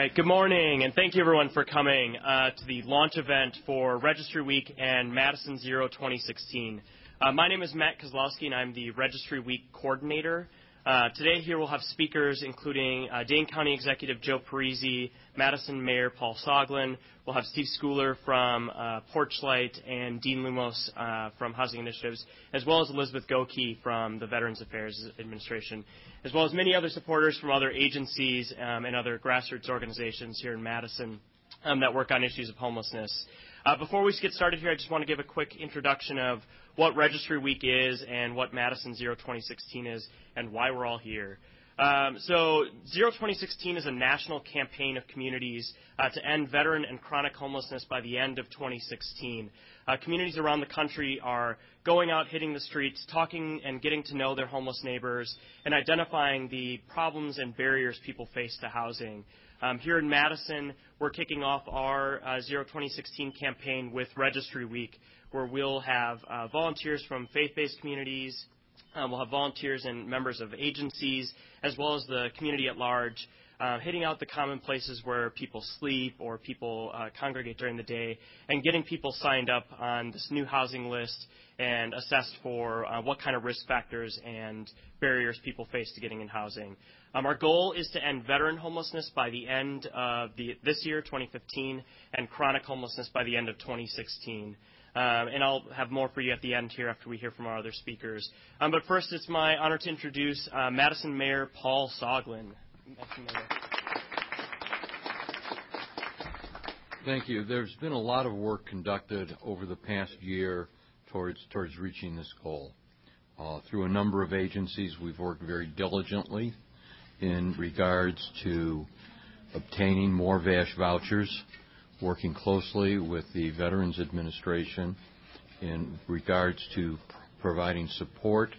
Right. Good morning, and thank you everyone for coming uh, to the launch event for Registry Week and Madison Zero 2016. Uh, my name is Matt Kozlowski, and I'm the Registry Week coordinator. Uh, today here we'll have speakers including uh, Dane County Executive Joe Parisi, Madison Mayor Paul Soglin. We'll have Steve Schooler from uh, Porchlight and Dean Loumos from Housing Initiatives, as well as Elizabeth Gokey from the Veterans Affairs Administration as well as many other supporters from other agencies um, and other grassroots organizations here in Madison um, that work on issues of homelessness. Uh, before we get started here, I just want to give a quick introduction of what Registry Week is and what Madison Zero 2016 is and why we're all here. Um, so Zero 2016 is a national campaign of communities uh, to end veteran and chronic homelessness by the end of 2016. Uh, communities around the country are going out, hitting the streets, talking and getting to know their homeless neighbors, and identifying the problems and barriers people face to housing. Um, here in Madison, we're kicking off our uh, Zero 2016 campaign with Registry Week, where we'll have uh, volunteers from faith-based communities, um, we'll have volunteers and members of agencies, as well as the community at large, uh, hitting out the common places where people sleep or people uh, congregate during the day, and getting people signed up on this new housing list and assessed for uh, what kind of risk factors and barriers people face to getting in housing. Um, our goal is to end veteran homelessness by the end of the, this year, 2015, and chronic homelessness by the end of 2016. Um, and I'll have more for you at the end here after we hear from our other speakers. Um, but first, it's my honor to introduce uh, Madison Mayor Paul Soglin. Thank you. There's been a lot of work conducted over the past year towards towards reaching this goal. Uh, through a number of agencies, we've worked very diligently in regards to obtaining more VASH vouchers working closely with the Veterans Administration in regards to providing support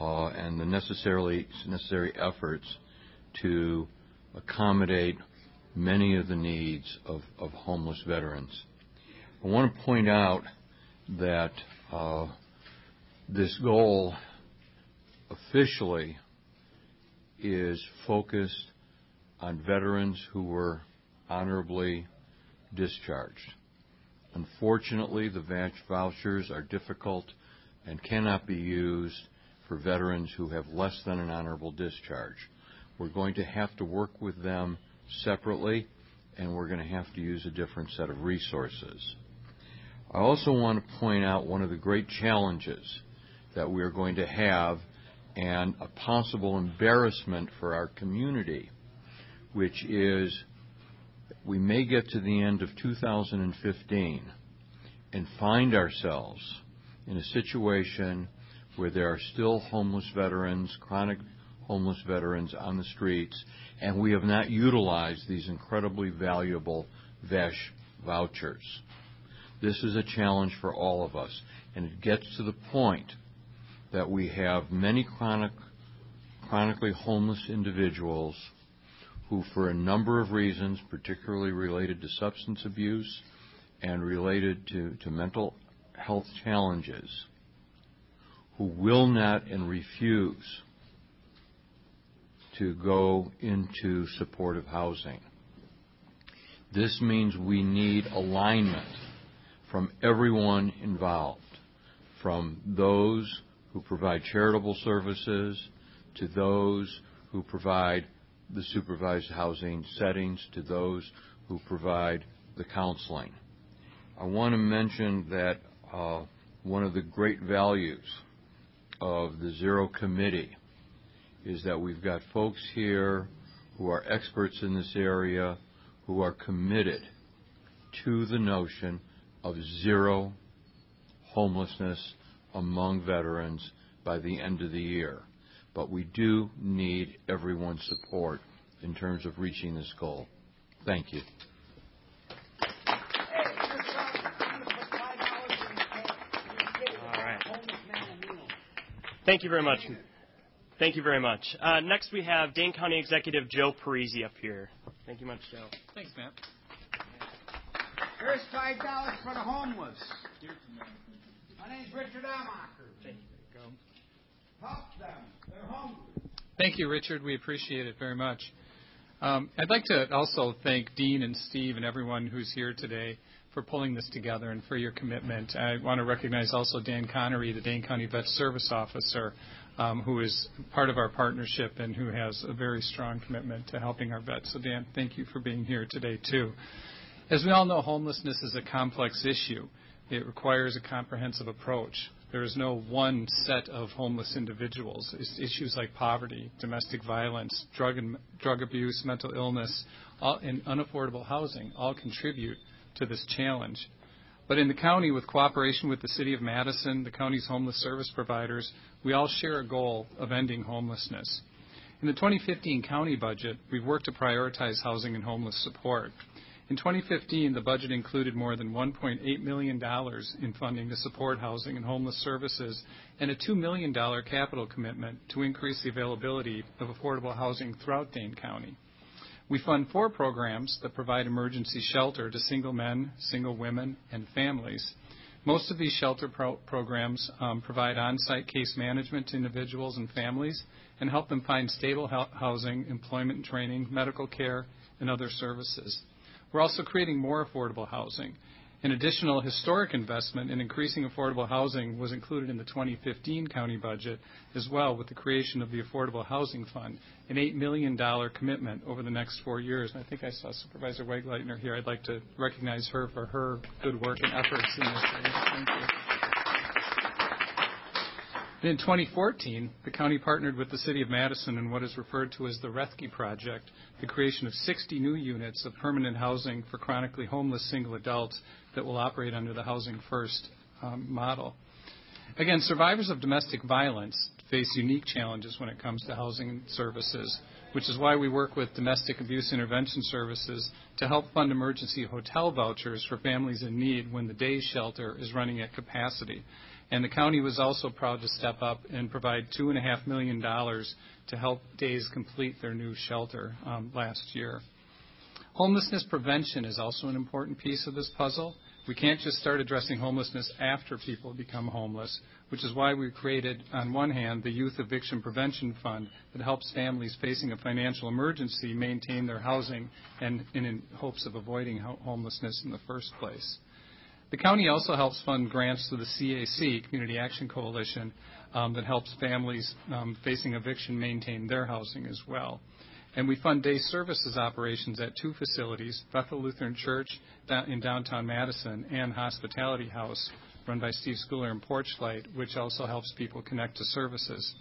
uh, and the necessary efforts to accommodate many of the needs of of homeless veterans. I want to point out that uh, this goal officially is focused on veterans who were honorably discharged. Unfortunately, the vouchers are difficult and cannot be used for veterans who have less than an honorable discharge. We're going to have to work with them separately, and we're going to have to use a different set of resources. I also want to point out one of the great challenges that we are going to have and a possible embarrassment for our community, which is we may get to the end of 2015 and find ourselves in a situation where there are still homeless veterans, chronic homeless veterans on the streets, and we have not utilized these incredibly valuable VASH vouchers. This is a challenge for all of us, and it gets to the point that we have many chronic, chronically homeless individuals who, for a number of reasons, particularly related to substance abuse and related to, to mental health challenges, who will not and refuse to go into supportive housing. This means we need alignment from everyone involved, from those who provide charitable services to those who provide the supervised housing settings to those who provide the counseling. I want to mention that uh, one of the great values of the Zero Committee is that we've got folks here who are experts in this area who are committed to the notion of zero homelessness among veterans by the end of the year but we do need everyone's support in terms of reaching this goal. Thank you. All right. Thank you very much. Thank you very much. Uh, next, we have Dane County Executive Joe Parisi up here. Thank you much, Joe. Thanks, Matt. Here's five dollars for the homeless. My name's Richard Amacher. Thank you. Go. Help them. They're hungry. Thank you, Richard. We appreciate it very much. Um, I'd like to also thank Dean and Steve and everyone who's here today for pulling this together and for your commitment. I want to recognize also Dan Connery, the Dane County Vet Service Officer, Um, who is part of our partnership and who has a very strong commitment to helping our vets. So, Dan, thank you for being here today, too. As we all know, homelessness is a complex issue. It requires a comprehensive approach. There is no one set of homeless individuals. It's issues like poverty, domestic violence, drug, abuse, mental illness, and unaffordable housing all contribute to this challenge. But in the county, with cooperation with the City of Madison, the county's homeless service providers, we all share a goal of ending homelessness. In the 2015 county budget, we've worked to prioritize housing and homeless support. In 2015, the budget included more than $1.8 million in funding to support housing and homeless services and a $2 million capital commitment to increase the availability of affordable housing throughout Dane County. We fund four programs that provide emergency shelter to single men, single women, and families. Most of these shelter pro- programs um, provide on site case management to individuals and families and help them find stable housing, employment and training, medical care, and other services. We're also creating more affordable housing. An additional historic investment in increasing affordable housing was included in the 2015 county budget as well with the creation of the Affordable Housing Fund, an $8 million commitment over the next four years. I think I saw Supervisor Wegleitner here. I'd like to recognize her for her good work and efforts in this area. Thank you. In 2014, the county partnered with the City of Madison in what is referred to as the Rethke Project, the creation of 60 new units of permanent housing for chronically homeless single adults that will operate under the Housing First um, model. Again, survivors of domestic violence face unique challenges when it comes to housing services, which is why we work with Domestic Abuse Intervention Services to help fund emergency hotel vouchers for families in need when the day shelter is running at capacity. And the county was also proud to step up and provide $2.5 million to help DAIS complete their new shelter um, last year. Homelessness prevention is also an important piece of this puzzle. We can't just start addressing homelessness after people become homeless, which is why we created, on one hand, the Youth Eviction Prevention Fund that helps families facing a financial emergency maintain their housing and in hopes of avoiding homelessness in the first place. The county also helps fund grants to the CAC, Community Action Coalition, um, that helps families um, facing eviction maintain their housing as well. And we fund day services operations at two facilities, Bethel Lutheran Church in downtown Madison and Hospitality House, run by Steve Schooler in Porchlight, which also helps people connect to services.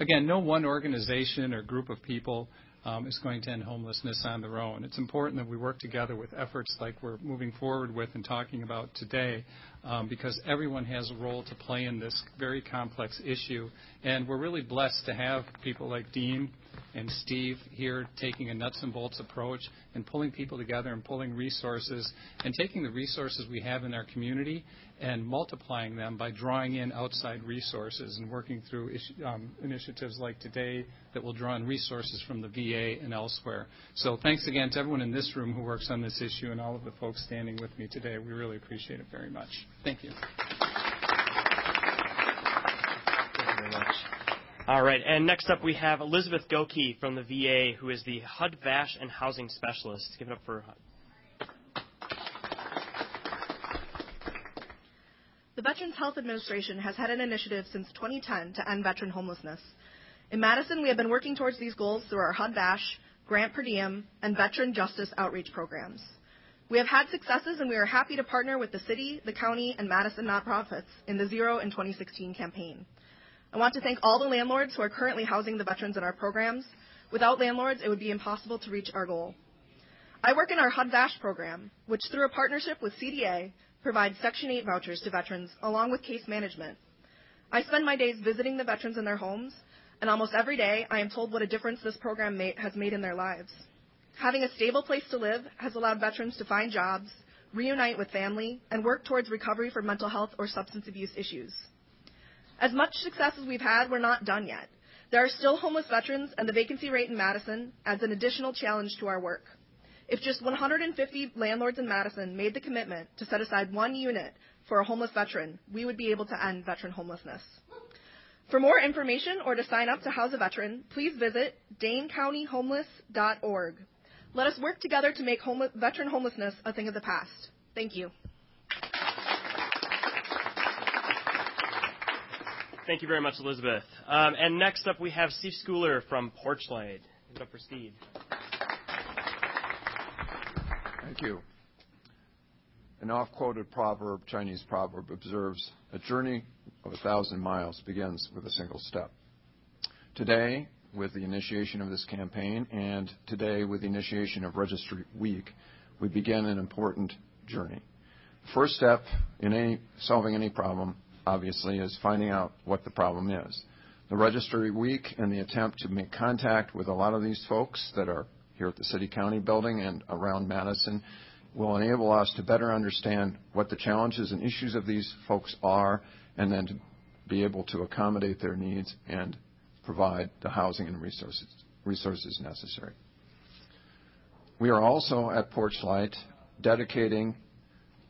Again, no one organization or group of people is going to end homelessness on their own. It's important that we work together with efforts like we're moving forward with and talking about today um, because everyone has a role to play in this very complex issue. And we're really blessed to have people like Dean and Steve here taking a nuts and bolts approach and pulling people together and pulling resources and taking the resources we have in our community and multiplying them by drawing in outside resources and working through um, initiatives like today that will draw in resources from the VA and elsewhere. So thanks again to everyone in this room who works on this issue and all of the folks standing with me today. We really appreciate it very much. Thank you. Thank you very much. All right, and next up we have Elizabeth Gokey from the VA, who is the HUD VASH and housing specialist. Give it up for HUD. The Veterans Health Administration has had an initiative since 2010 to end veteran homelessness. In Madison, we have been working towards these goals through our HUD VASH, Grant Per Diem, and Veteran Justice Outreach programs. We have had successes, and we are happy to partner with the city, the county, and Madison nonprofits in the Zero in 2016 campaign. I want to thank all the landlords who are currently housing the veterans in our programs. Without landlords, it would be impossible to reach our goal. I work in our HUD VASH program, which through a partnership with CDA provides Section 8 vouchers to veterans along with case management. I spend my days visiting the veterans in their homes, and almost every day I am told what a difference this program has made in their lives. Having a stable place to live has allowed veterans to find jobs, reunite with family, and work towards recovery from mental health or substance abuse issues. As much success as we've had, we're not done yet. There are still homeless veterans, and the vacancy rate in Madison adds an additional challenge to our work. If just 150 landlords in Madison made the commitment to set aside one unit for a homeless veteran, we would be able to end veteran homelessness. For more information or to sign up to house a veteran, please visit danecountyhomeless.org. Let us work together to make veteran homelessness a thing of the past. Thank you. Thank you very much, Elizabeth. Um, and next up, we have Steve Schooler from Porchlight. Give it up for Steve. Thank you. An oft-quoted proverb, Chinese proverb, observes, "A journey of a thousand miles begins with a single step." Today, with the initiation of this campaign, and today with the initiation of Registry Week, we begin an important journey. First step in solving any problem, obviously, is finding out what the problem is. The Registry Week and the attempt to make contact with a lot of these folks that are here at the City County building and around Madison will enable us to better understand what the challenges and issues of these folks are, and then to be able to accommodate their needs and provide the housing and resources, resources necessary. We are also at Porchlight dedicating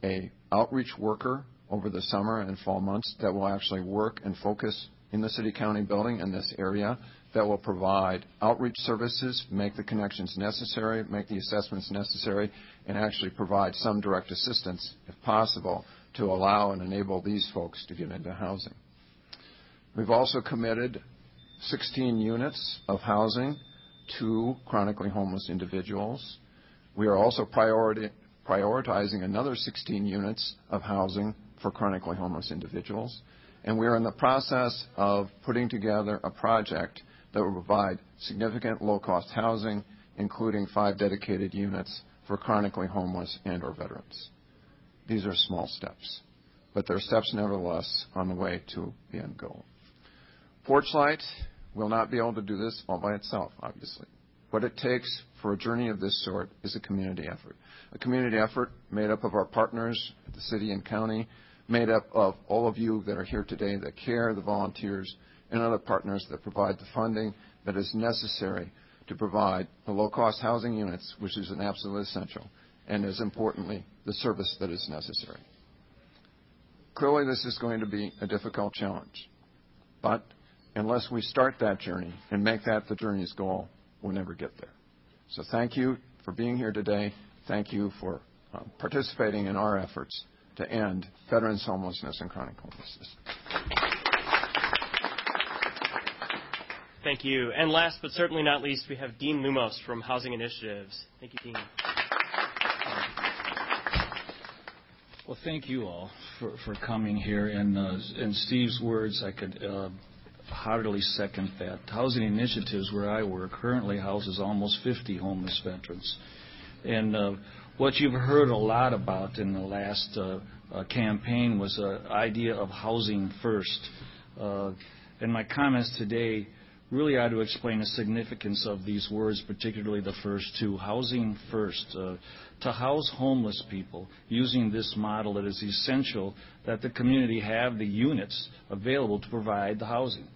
a outreach worker over the summer and fall months that will actually work and focus in the city county building in this area that will provide outreach services, make the connections necessary, make the assessments necessary, and actually provide some direct assistance, if possible, to allow and enable these folks to get into housing. We've also committed 16 units of housing to chronically homeless individuals. We are also prioritizing another 16 units of housing for chronically homeless individuals. And we are in the process of putting together a project that will provide significant low-cost housing, including five dedicated units for chronically homeless and/or veterans. These are small steps, but they're steps nevertheless on the way to the end goal. Porchlight will not be able to do this all by itself, obviously. What it takes for a journey of this sort is a community effort. A community effort made up of our partners the city and county, made up of all of you that are here today that care, the volunteers, and other partners that provide the funding that is necessary to provide the low-cost housing units, which is an absolute essential, and as importantly, the service that is necessary. Clearly, this is going to be a difficult challenge, but unless we start that journey and make that the journey's goal, we'll never get there. So thank you for being here today. Thank you for uh, participating in our efforts to end veterans' homelessness and chronic homelessness. Thank you. And last but certainly not least, we have Dean Loumos from Housing Initiatives. Thank you, Dean. Well, thank you all for, for coming here. And uh, in Steve's words, I could uh, heartily second that. Housing Initiatives, where I work, currently houses almost 50 homeless veterans. And uh, what you've heard a lot about in the last uh, uh, campaign was the idea of housing first. Uh, and my comments today really ought to explain the significance of these words, particularly the first two, housing first. Uh, to house homeless people using this model, it is essential that the community have the units available to provide the housing,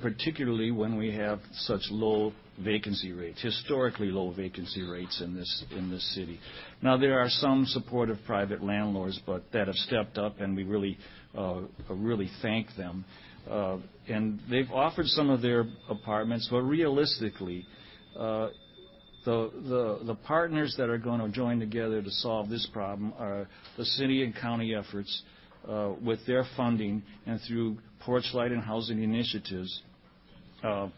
particularly when we have such low vacancy rates, historically low vacancy rates in this in this city. Now there are some supportive private landlords, but that have stepped up, and we really uh, really thank them. Uh, and they've offered some of their apartments, but realistically, uh, the, partners that are going to join together to solve this problem are the city and county efforts uh, with their funding and through Porchlight and housing initiatives. Uh,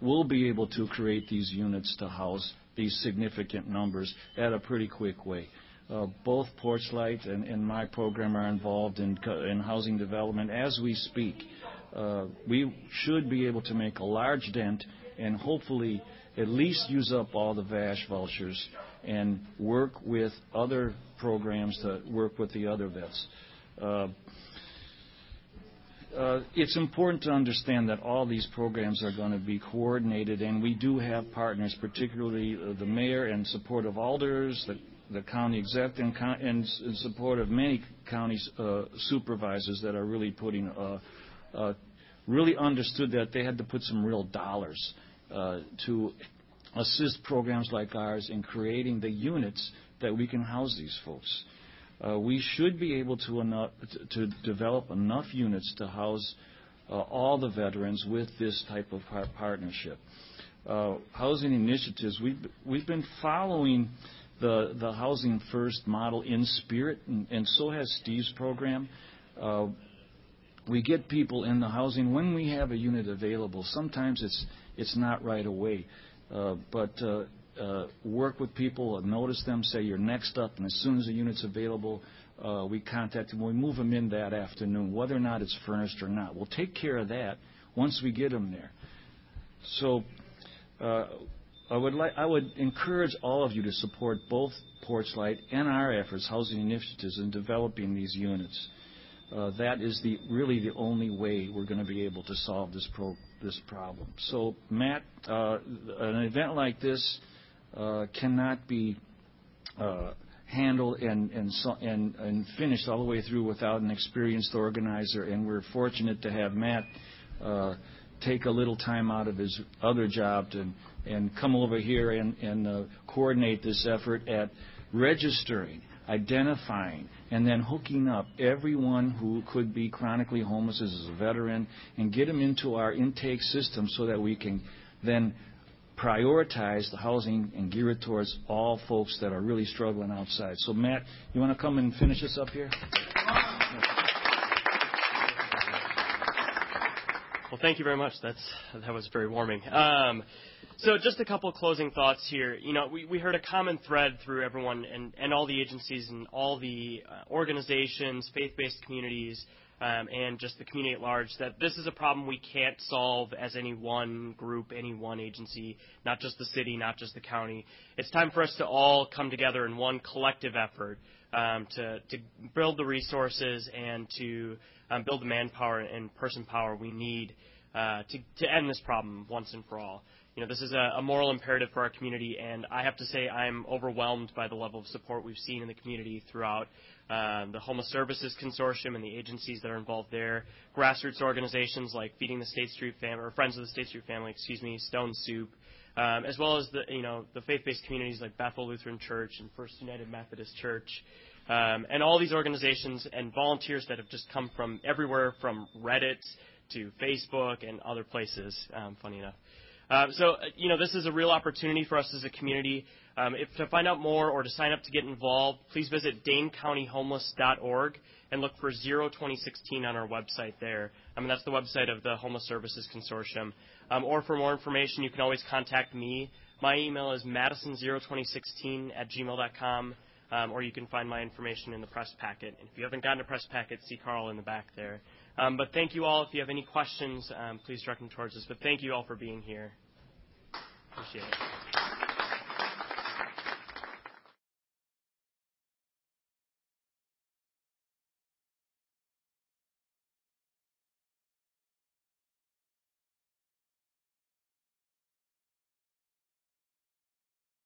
we'll be able to create these units to house these significant numbers at a pretty quick way. Uh, both Porchlight and, and my program are involved in, in housing development as we speak uh, we should be able to make a large dent and hopefully at least use up all the VASH vouchers and work with other programs that work with the other vets. Uh, uh, it's important to understand that all these programs are going to be coordinated, and we do have partners, particularly uh, the mayor and support of alders, the, county exec, in support of many county supervisors that are really putting really understood that they had to put some real dollars to assist programs like ours in creating the units that we can house these folks. Uh, we should be able to, develop enough units to house uh, all the veterans with this type of par- partnership. Uh, housing initiatives, we've, been following the, Housing First model in spirit, and, so has Steve's program. We get people in the housing when we have a unit available. Sometimes it's it's not right away, uh, work with people, notice them, say you're next up, and as soon as the unit's available, uh, we contact them. We move them in that afternoon, whether or not it's furnished or not. We'll take care of that once we get them there. So. Uh, I would, like, I would encourage all of you to support both Porchlight and our efforts, housing initiatives, in developing these units. Uh, that is the really the only way we're going to be able to solve this pro, this problem. So, Matt, uh, an event like this cannot be uh, handled and and, and and finished all the way through without an experienced organizer. And we're fortunate to have Matt uh, take a little time out of his other job to and come over here and, and uh, coordinate this effort at registering identifying, and then hooking up everyone who could be chronically homeless as a veteran and get them into our intake system so that we can then prioritize the housing and gear it towards all folks that are really struggling outside. So, Matt, you want to come and finish us up here? Well, thank you very much. That's that was very warming. Um, so just a couple closing thoughts here. You know, we, we heard a common thread through everyone and, and all the agencies and all the uh, organizations, faith-based communities, um, and just the community at large that this is a problem we can't solve as any one group, any one agency, not just the city, not just the county. It's time for us to all come together in one collective effort um, to, to build the resources and to um, build the manpower and person power we need uh, to, to end this problem once and for all. You know, this is a, a moral imperative for our community, and I have to say I'm overwhelmed by the level of support we've seen in the community throughout um, the Homeless Services Consortium and the agencies that are involved there, grassroots organizations like Feeding the State Street Family, or Friends of the State Street Family, excuse me, Stone Soup, um, as well as the you know the faith-based communities like Bethel Lutheran Church and First United Methodist Church, um, and all these organizations and volunteers that have just come from everywhere, from Reddit to Facebook and other places. Um, funny enough. Um, so, uh, you know, this is a real opportunity for us as a community. Um, if to find out more or to sign up to get involved, please visit DaneCountyHomeless.org and look for Zero 2016 on our website there. I mean, that's the website of the Homeless Services Consortium. Um, or for more information, you can always contact me. My email is madison02016 at gmail.com, um, or you can find my information in the press packet. And if you haven't gotten a press packet, see Carl in the back there. Um, but thank you all. If you have any questions, um, please direct them towards us. But thank you all for being here. Appreciate it.